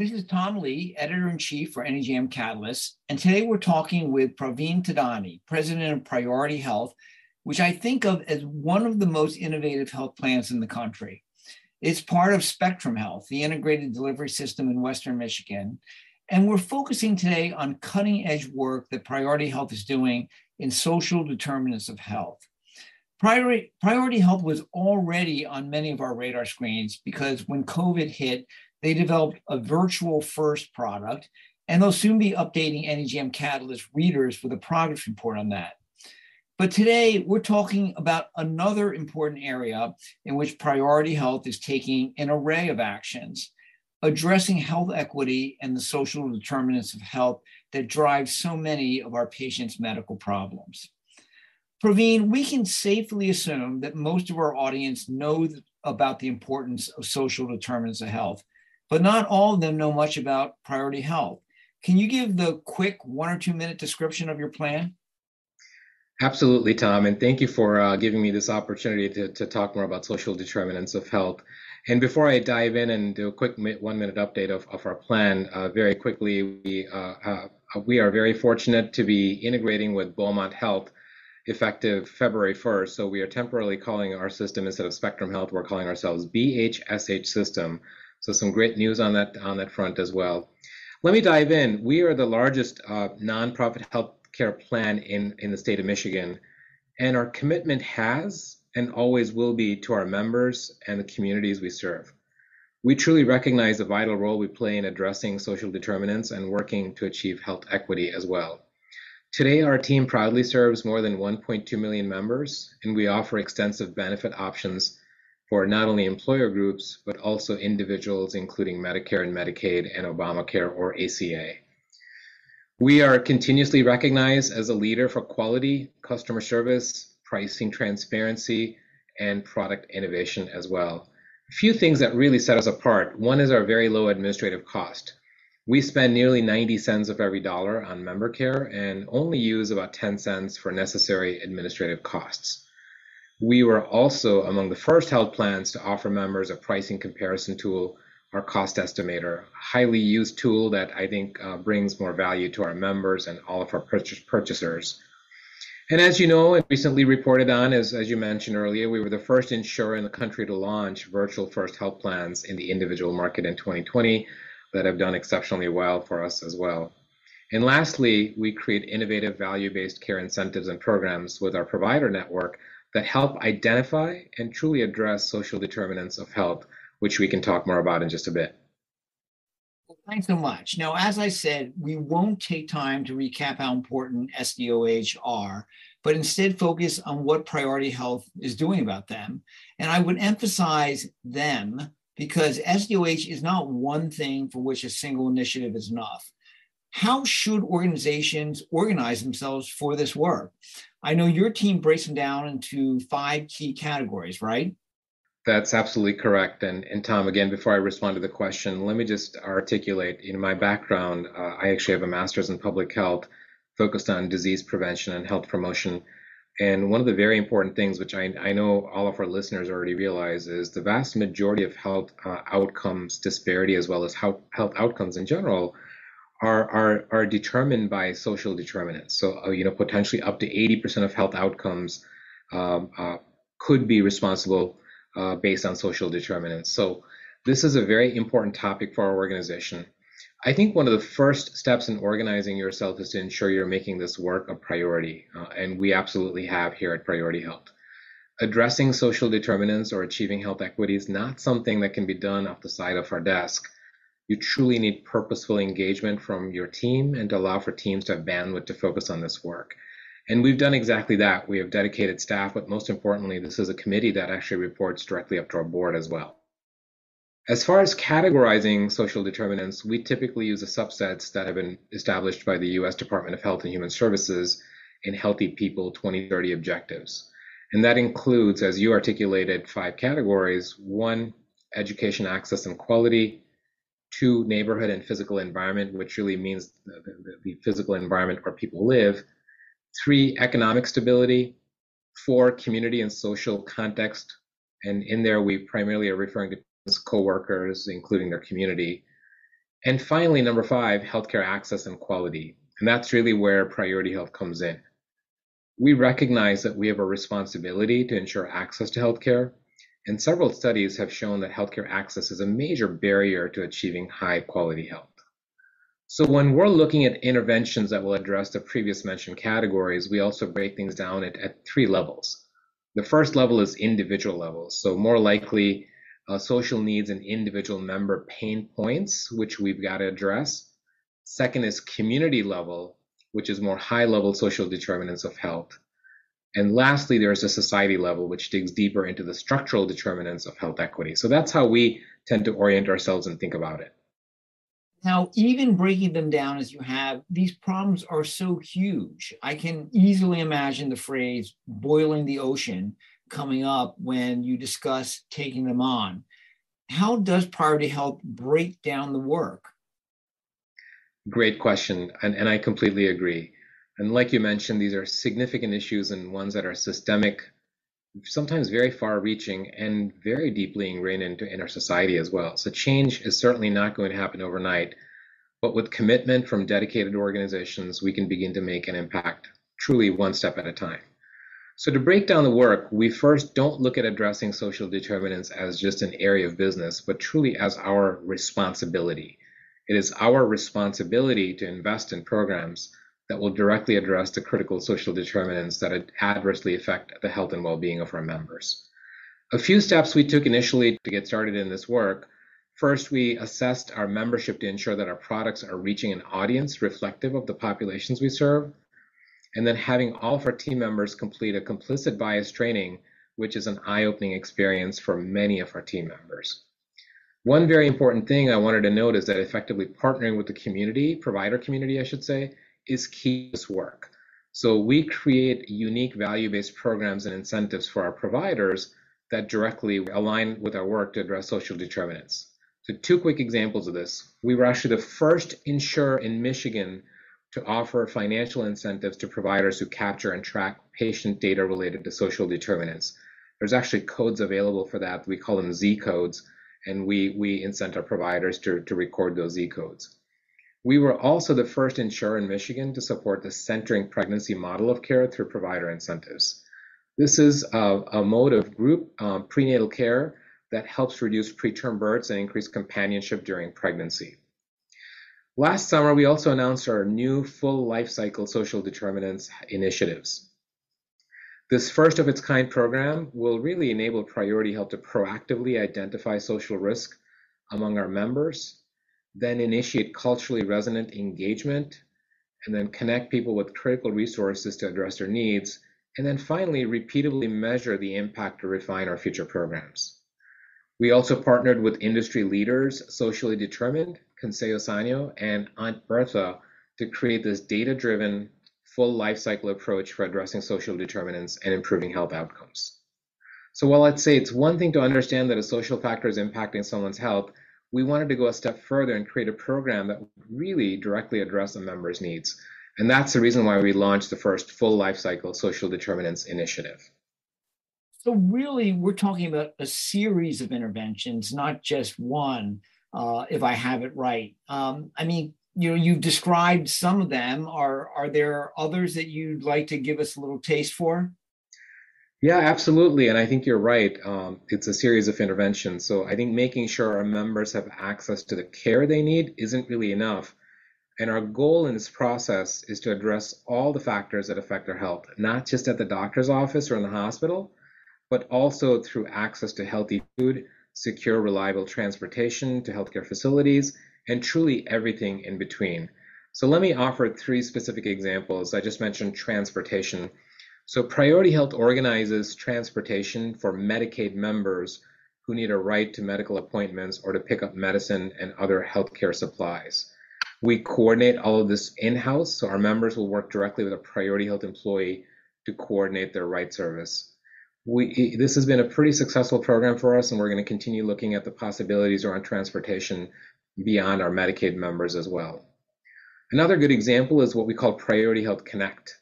This is Tom Lee, editor in chief for NEJM Catalyst. And today we're talking with Praveen Thadani, president of Priority Health, which I think of as one of the most innovative health plans in the country. It's part of Spectrum Health, the integrated delivery system in Western Michigan. And we're focusing today on cutting edge work that Priority Health is doing in social determinants of health. Priority, Priority Health was already on many of our radar screens because when COVID hit, they developed a virtual first product, and they'll soon be updating NEJM Catalyst readers with a progress report on that. But today we're talking about another important area in which Priority Health is taking an array of actions, addressing health equity and the social determinants of health that drive so many of our patients' medical problems. Praveen, we can safely assume that most of our audience know about the importance of social determinants of health, but not all of them know much about Priority Health. Can you give the quick one or two minute description of your plan? Absolutely, Tom, and thank you for uh, giving me this opportunity to, to talk more about social determinants of health. And before I dive in and do a quick one minute update of, of our plan, uh, very quickly, we, uh, uh, we are very fortunate to be integrating with Beaumont Health effective February 1st. So we are temporarily calling our system instead of Spectrum Health, we're calling ourselves BHSH System. So some great news on that on that front as well. Let me dive in. We are the largest uh, nonprofit health care plan in, in the state of Michigan. And our commitment has and always will be to our members and the communities we serve. We truly recognize the vital role we play in addressing social determinants and working to achieve health equity as well. Today, our team proudly serves more than 1.2 million members, and we offer extensive benefit options for not only employer groups, but also individuals, including Medicare and Medicaid and Obamacare or ACA. We are continuously recognized as a leader for quality, customer service, pricing transparency, and product innovation as well. A few things that really set us apart. One is our very low administrative cost. We spend nearly 90 cents of every dollar on member care and only use about 10 cents for necessary administrative costs. We were also among the first health plans to offer members a pricing comparison tool our cost estimator, a highly used tool that I think uh, brings more value to our members and all of our purchase purchasers. And as you know, and recently reported on, as, as you mentioned earlier, we were the first insurer in the country to launch virtual first health plans in the individual market in 2020 that have done exceptionally well for us as well. And lastly, we create innovative value-based care incentives and programs with our provider network that help identify and truly address social determinants of health which we can talk more about in just a bit. Thanks so much. Now, as I said, we won't take time to recap how important SDOH are, but instead focus on what Priority Health is doing about them. And I would emphasize them because SDOH is not one thing for which a single initiative is enough. How should organizations organize themselves for this work? I know your team breaks them down into five key categories, right? That's absolutely correct. And, and Tom, again, before I respond to the question, let me just articulate, in my background, uh, I actually have a master's in public health focused on disease prevention and health promotion. And one of the very important things, which I, I know all of our listeners already realize, is the vast majority of health uh, outcomes disparity, as well as health, health outcomes in general, are, are, are determined by social determinants. So, uh, you know, potentially up to 80% of health outcomes um, uh, could be responsible uh, based on social determinants. So this is a very important topic for our organization. I think one of the first steps in organizing yourself is to ensure you're making this work a priority, uh, and we absolutely have here at Priority Health. Addressing social determinants or achieving health equity is not something that can be done off the side of our desk. You truly need purposeful engagement from your team and to allow for teams to have bandwidth to focus on this work. And we've done exactly that. We have dedicated staff, but most importantly, this is a committee that actually reports directly up to our board as well. As far as categorizing social determinants, we typically use the subsets that have been established by the US Department of Health and Human Services in Healthy People 2030 objectives. And that includes, as you articulated, five categories one, education access and quality, two, neighborhood and physical environment, which really means the, the, the physical environment where people live, Three, economic stability. Four, community and social context. And in there, we primarily are referring to co-workers, including their community. And finally, number five, healthcare access and quality. And that's really where Priority Health comes in. We recognize that we have a responsibility to ensure access to healthcare, and several studies have shown that healthcare access is a major barrier to achieving high quality health. So when we're looking at interventions that will address the previous mentioned categories, we also break things down at, at three levels. The first level is individual levels. So more likely uh, social needs and individual member pain points, which we've got to address. Second is community level, which is more high level social determinants of health. And lastly, there's a society level, which digs deeper into the structural determinants of health equity. So that's how we tend to orient ourselves and think about it. Now, even breaking them down as you have, these problems are so huge. I can easily imagine the phrase boiling the ocean coming up when you discuss taking them on. How does Priority Health break down the work? Great question. And, and I completely agree. And like you mentioned, these are significant issues and ones that are systemic, sometimes very far reaching, and very deeply ingrained into in our society as well. So change is certainly not going to happen overnight. But with commitment from dedicated organizations, we can begin to make an impact truly one step at a time. So to break down the work, we first don't look at addressing social determinants as just an area of business, but truly as our responsibility. It is our responsibility to invest in programs that will directly address the critical social determinants that adversely affect the health and well-being of our members. A few steps we took initially to get started in this work. First, we assessed our membership to ensure that our products are reaching an audience reflective of the populations we serve and then having all of our team members complete a complicit bias training, which is an eye-opening experience for many of our team members. One very important thing I wanted to note is that effectively partnering with the community, provider community, I should say, is key to this work. So we create unique value-based programs and incentives for our providers that directly align with our work to address social determinants. So two quick examples of this. We were actually the first insurer in Michigan to offer financial incentives to providers who capture and track patient data related to social determinants. There's actually codes available for that. We call them Z codes, and we, we incent our providers to, to record those Z codes. We were also the first insurer in Michigan to support the centering pregnancy model of care through provider incentives. This is a, a mode of group um, prenatal care that helps reduce preterm births and increase companionship during pregnancy. Last summer, we also announced our new full life cycle social determinants initiatives. This first of its kind program will really enable Priority Health to proactively identify social risk among our members, then initiate culturally resonant engagement, and then connect people with critical resources to address their needs, and then finally repeatedly measure the impact to refine our future programs. We also partnered with industry leaders, Socially Determined, Consejo Sano, and Aunt Bertha to create this data-driven, full life cycle approach for addressing social determinants and improving health outcomes. So while I'd say it's one thing to understand that a social factor is impacting someone's health, we wanted to go a step further and create a program that would really directly address a member's needs. And that's the reason why we launched the first full life cycle social determinants initiative. So really, we're talking about a series of interventions, not just one. Uh, if I have it right, um, I mean, you know, you've described some of them. Are are there others that you'd like to give us a little taste for? Yeah, absolutely. And I think you're right. Um, it's a series of interventions. So I think making sure our members have access to the care they need isn't really enough. And our goal in this process is to address all the factors that affect their health, not just at the doctor's office or in the hospital, but also through access to healthy food, secure, reliable transportation to healthcare facilities, and truly everything in between. So let me offer three specific examples. I just mentioned transportation. So Priority Health organizes transportation for Medicaid members who need a right to medical appointments or to pick up medicine and other healthcare supplies. We coordinate all of this in-house, so our members will work directly with a Priority Health employee to coordinate their right service we this has been a pretty successful program for us, and we're going to continue looking at the possibilities around transportation beyond our Medicaid members as well. Another good example is what we call Priority Health Connect.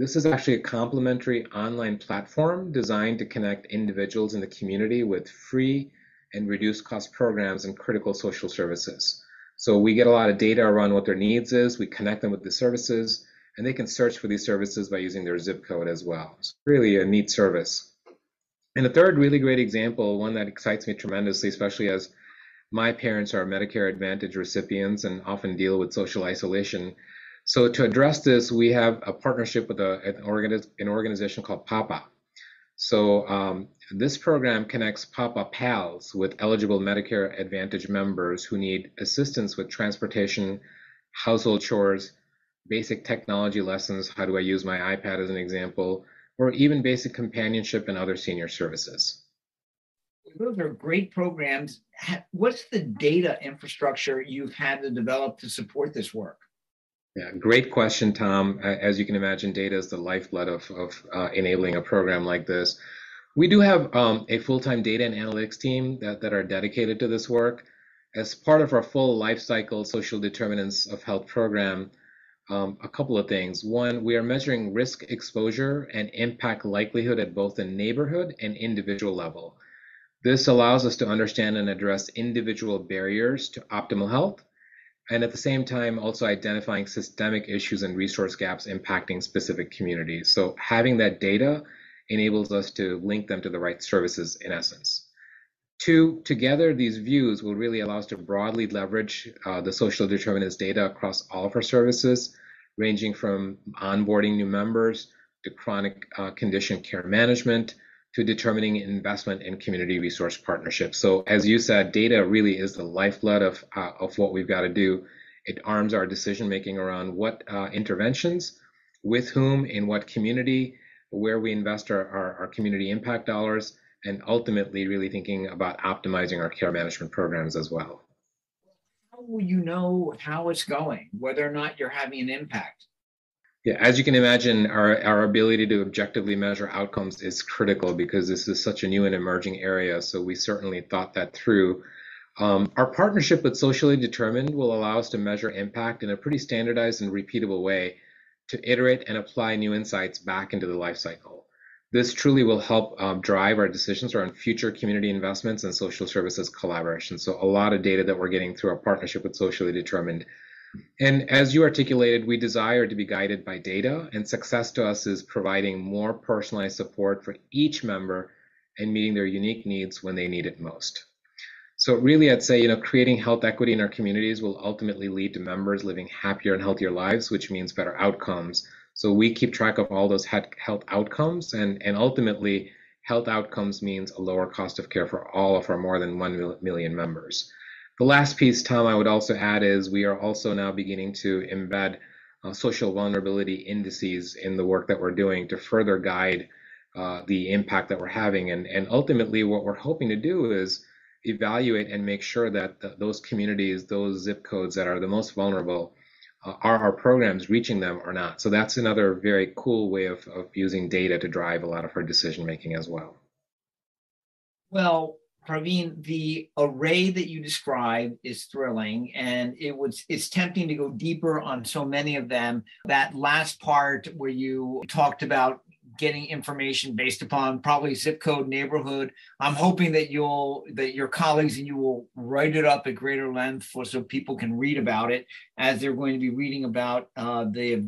This is actually a complementary online platform designed to connect individuals in the community with free and reduced cost programs and critical social services. So we get a lot of data around what their needs is. We connect them with the services, and they can search for these services by using their zip code as well. It's really a neat service. And a third really great example, one that excites me tremendously, especially as my parents are Medicare Advantage recipients and often deal with social isolation. So to address this, we have a partnership with a, an, organiz an organization called PAPA. So um, this program connects PAPA PALs with eligible Medicare Advantage members who need assistance with transportation, household chores, basic technology lessons. How do I use my iPad as an example? Or even basic companionship and other senior services. Those are great programs. What's the data infrastructure you've had to develop to support this work? Yeah, great question, Tom. As you can imagine, data is the lifeblood of, of uh, enabling a program like this. We do have um, a full-time data and analytics team that, that are dedicated to this work. As part of our full life cycle social determinants of health program, um, a couple of things. One, we are measuring risk exposure and impact likelihood at both the neighborhood and individual level. This allows us to understand and address individual barriers to optimal health and at the same time also identifying systemic issues and resource gaps impacting specific communities. So having that data enables us to link them to the right services in essence. Two, together these views will really allow us to broadly leverage uh, the social determinants data across all of our services, ranging from onboarding new members to chronic uh, condition care management, to determining investment in community resource partnerships. So as you said, data really is the lifeblood of, uh, of what we've got to do. It arms our decision making around what uh, interventions, with whom, in what community, where we invest our, our, our, community impact dollars, and ultimately really thinking about optimizing our care management programs as well. How will you know how it's going, whether or not you're having an impact? Yeah, as you can imagine, our, our ability to objectively measure outcomes is critical because this is such a new and emerging area. So we certainly thought that through. Um, our partnership with Socially Determined will allow us to measure impact in a pretty standardized and repeatable way to iterate and apply new insights back into the life cycle. This truly will help um, drive our decisions around future community investments and social services collaboration. So a lot of data that we're getting through our partnership with Socially Determined and as you articulated, we desire to be guided by data, and success to us is providing more personalized support for each member and meeting their unique needs when they need it most. So really, I'd say, you know, creating health equity in our communities will ultimately lead to members living happier and healthier lives, which means better outcomes. So we keep track of all those health outcomes, and, and ultimately, health outcomes means a lower cost of care for all of our more than 1 million members. The last piece, Tom, I would also add is we are also now beginning to embed uh, social vulnerability indices in the work that we're doing to further guide uh, the impact that we're having. And, and ultimately, what we're hoping to do is evaluate and make sure that the, those communities, those zip codes that are the most vulnerable, uh, are our programs reaching them or not? So that's another very cool way of, of using data to drive a lot of our decision making as well. Well, Praveen, the array that you described is thrilling, and it was it's tempting to go deeper on so many of them. That last part where you talked about getting information based upon probably zip code neighborhood i'm hoping that you'll that your colleagues and you will write it up at greater length for so people can read about it as they're going to be reading about uh, the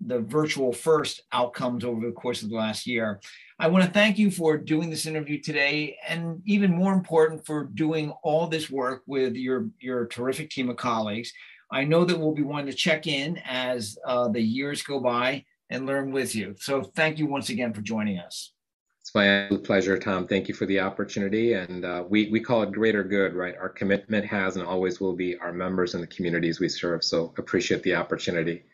the virtual first outcomes over the course of the last year I want to thank you for doing this interview today, and even more important, for doing all this work with your, your terrific team of colleagues. I know that we'll be wanting to check in as uh, the years go by and learn with you. So thank you once again for joining us. It's my pleasure, Tom. Thank you for the opportunity. And uh, we, we call it greater good, right? Our commitment has and always will be our members and the communities we serve. So appreciate the opportunity.